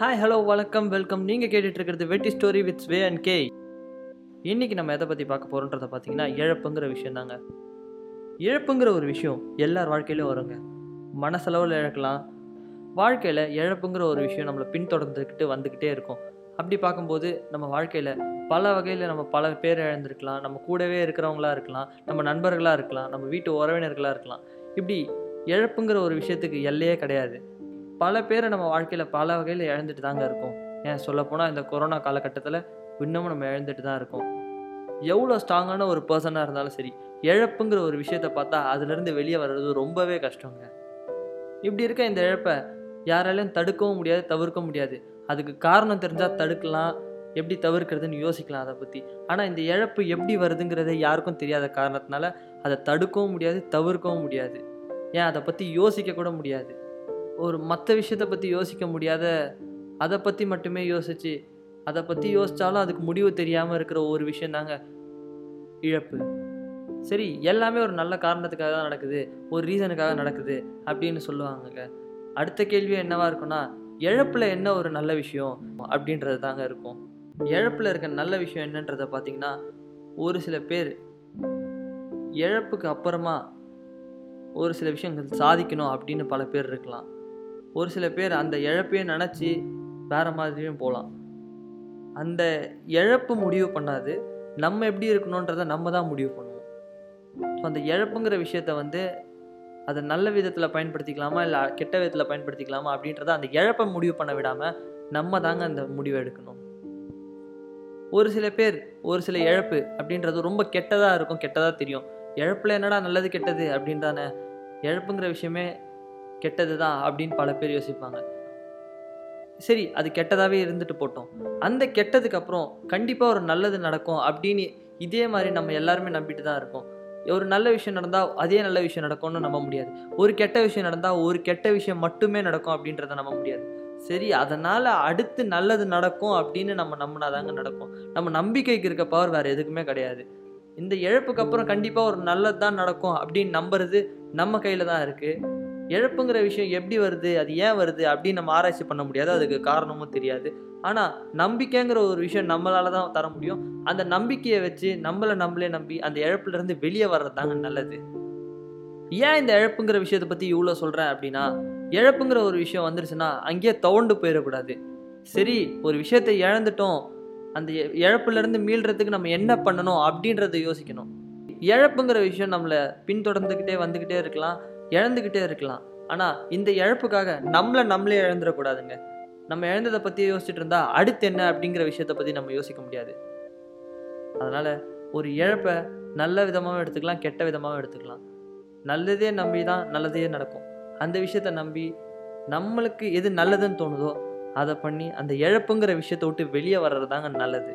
Hi hello வணக்கம் welcome நீங்கள் கேட்டுட்டு இருக்கிறது வெட்டி story with V and K இன்னைக்கு நம்ம எதை பற்றி பார்க்க போகிறோன்றத பார்த்தீங்கன்னா இழப்புங்கிற விஷயம் தாங்க. இழப்புங்கிற ஒரு விஷயம் எல்லார் வாழ்க்கையிலும் வருங்க. மனசளவில் இழக்கலாம். வாழ்க்கையில் இழப்புங்கிற ஒரு விஷயம் நம்மளை பின்தொடர்ந்துக்கிட்டு வந்துக்கிட்டே இருக்கும். அப்படி பார்க்கும்போது நம்ம வாழ்க்கையில் பல வகையில் நம்ம பல பேர் இழந்திருக்கலாம். நம்ம கூடவே இருக்கிறவங்களா இருக்கலாம். நம்ம நண்பர்களாக இருக்கலாம். நம்ம வீட்டு உறவினர்களாக இருக்கலாம். இப்படி இழப்புங்கிற ஒரு விஷயத்துக்கு எல்லையே கிடையாது. பல பேரை நம்ம வாழ்க்கையில் பல வகையில் இழந்துட்டு தாங்க இருக்கோம். ஏன் சொல்லப்போனால் இந்த கொரோனா காலகட்டத்தில் இன்னமும் நம்ம இழந்துட்டு தான் இருக்கோம். எவ்வளோ ஸ்ட்ராங்கான ஒரு பர்சனாக இருந்தாலும் சரி இழப்புங்கிற ஒரு விஷயத்த பார்த்தா அதுலேருந்து வெளியே வர்றது ரொம்பவே கஷ்டங்க. இப்படி இருக்க இந்த இழப்பை யாராலையும் தடுக்கவும் முடியாது தவிர்க்க முடியாது. அதுக்கு காரணம் தெரிஞ்சால் தடுக்கலாம். எப்படி தவிர்க்கிறதுன்னு யோசிக்கலாம் அதை பற்றி ஆனால் இந்த இழப்பு எப்படி வருதுங்கிறதே யாருக்கும் தெரியாத காரணத்தினால அதை தடுக்கவும் முடியாது தவிர்க்கவும் முடியாது. ஏன் அதை பற்றி யோசிக்க கூட முடியாது. ஒரு மற்ற விஷயத்தை பற்றி யோசிக்க முடியாத அதை பற்றி மட்டுமே யோசித்து அதை பற்றி யோசித்தாலும் அதுக்கு முடிவு தெரியாமல் இருக்கிற ஒரு விஷயம் தாங்க இழப்பு. சரி எல்லாமே ஒரு நல்ல காரணத்துக்காக தான் நடக்குது ஒரு ரீசனுக்காக நடக்குது அப்படின்னு சொல்லுவாங்கங்க. அடுத்த கேள்வி என்னவா இருக்கும்னா இழப்பில் என்ன ஒரு நல்ல விஷயம் அப்படின்றது தாங்க இருக்கும். இழப்பில் இருக்க நல்ல விஷயம் என்னன்றதை பார்த்தீங்கன்னா ஒரு சில பேர் இழப்புக்கு அப்புறமா ஒரு சில விஷயங்கள் சாதிக்கணும் அப்படின்னு பல பேர் இருக்கலாம். ஒரு சில பேர் அந்த இழப்பையே நினச்சி வேற மாதிரியும் போகலாம் அந்த இழப்பு முடிவு பண்ணாது. நம்ம எப்படி இருக்கணுன்றதை நம்ம தான் முடிவு பண்ணுவோம். ஸோ அந்த இழப்புங்கிற விஷயத்த வந்து அதை நல்ல விதத்தில் பயன்படுத்திக்கலாமா? இல்லை கெட்ட விதத்தில் பயன்படுத்திக்கலாமா? அப்படின்றத அந்த இழப்பை முடிவு பண்ண விடாமல் நம்ம தாங்க அந்த முடிவை எடுக்கணும். ஒரு சில பேர் ஒரு சில இழப்பு அப்படின்றது ரொம்ப கெட்டதாக இருக்கும் கெட்டதாக தெரியும். இழப்பில் என்னடா நல்லது கெட்டது அப்படின்னு தானே இழப்புங்கிற விஷயமே கெட்டது தான் அப்படின்னு பல பேர் யோசிப்பாங்க. சரி அது கெட்டதாகவே இருந்துட்டு போட்டோம். அந்த கெட்டதுக்கு அப்புறம் கண்டிப்பாக ஒரு நல்லது நடக்கும் அப்படின்னு இதே மாதிரி நம்ம எல்லாருமே நம்பிட்டு தான் இருக்கோம். ஒரு நல்ல விஷயம் நடந்தால் அதே நல்ல விஷயம் நடக்கும்னு நம்ப முடியாது. ஒரு கெட்ட விஷயம் நடந்தால் ஒரு கெட்ட விஷயம் மட்டுமே நடக்கும் அப்படின்றத நம்ப முடியாது. சரி அதனால் அடுத்து நல்லது நடக்கும் அப்படின்னு நம்ம நம்பினாதாங்க நடக்கும். நம்ம நம்பிக்கைக்கு இருக்க பவர் வேறு எதுக்குமே கிடையாது. இந்த இழப்புக்கு அப்புறம் கண்டிப்பாக ஒரு நல்லது தான் நடக்கும் அப்படின்னு நம்புறது நம்ம கையில் தான் இருக்குது இழப்புங்கிற விஷயம் எப்படி வருது? அது ஏன் வருது? அப்படின்னு நம்ம ஆராய்ச்சி பண்ண முடியாது. அதுக்கு காரணமும் தெரியாது. ஆனால் நம்பிக்கைங்கிற ஒரு விஷயம் நம்மளால தான் தர முடியும். அந்த நம்பிக்கையை வச்சு நம்மளை நம்மளே நம்பி அந்த இழப்புலேருந்து வெளியே வர்றது தாங்க நல்லது. ஏன் இந்த இழப்புங்கிற விஷயத்தை பற்றி இவ்வளோ சொல்கிறேன் அப்படின்னா இழப்புங்கிற ஒரு விஷயம் வந்துருச்சுன்னா அங்கேயே தவண்டு போயிடக்கூடாது. சரி ஒரு விஷயத்தை இழந்துட்டோம். அந்த இழப்புலேருந்து மீள்றதுக்கு நம்ம என்ன பண்ணணும் அப்படின்றத யோசிக்கணும். இழப்புங்கிற விஷயம் நம்மளை பின்தொடர்ந்துக்கிட்டே வந்துக்கிட்டே இருக்கலாம். இழந்துக்கிட்டே இருக்கலாம். ஆனால் இந்த இழப்புக்காக நம்மளை நம்மளே இழந்துடக்கூடாதுங்க. நம்ம இழந்ததை பற்றி யோசிச்சுட்டு இருந்தா அடுத்து என்ன அப்படிங்கிற விஷயத்தை பற்றி நம்ம யோசிக்க முடியாது. அதனால் ஒரு இழப்பை நல்ல விதமாகவும் எடுத்துக்கலாம் கெட்ட விதமாகவும் எடுத்துக்கலாம். நல்லதே நம்பி தான் நல்லதே நடக்கும். அந்த விஷயத்தை நம்பி நம்மளுக்கு எது நல்லதுன்னு தோணுதோ அதை பண்ணி அந்த இழப்புங்கிற விஷயத்தை விட்டு வெளியே வர்றது தாங்க நல்லது.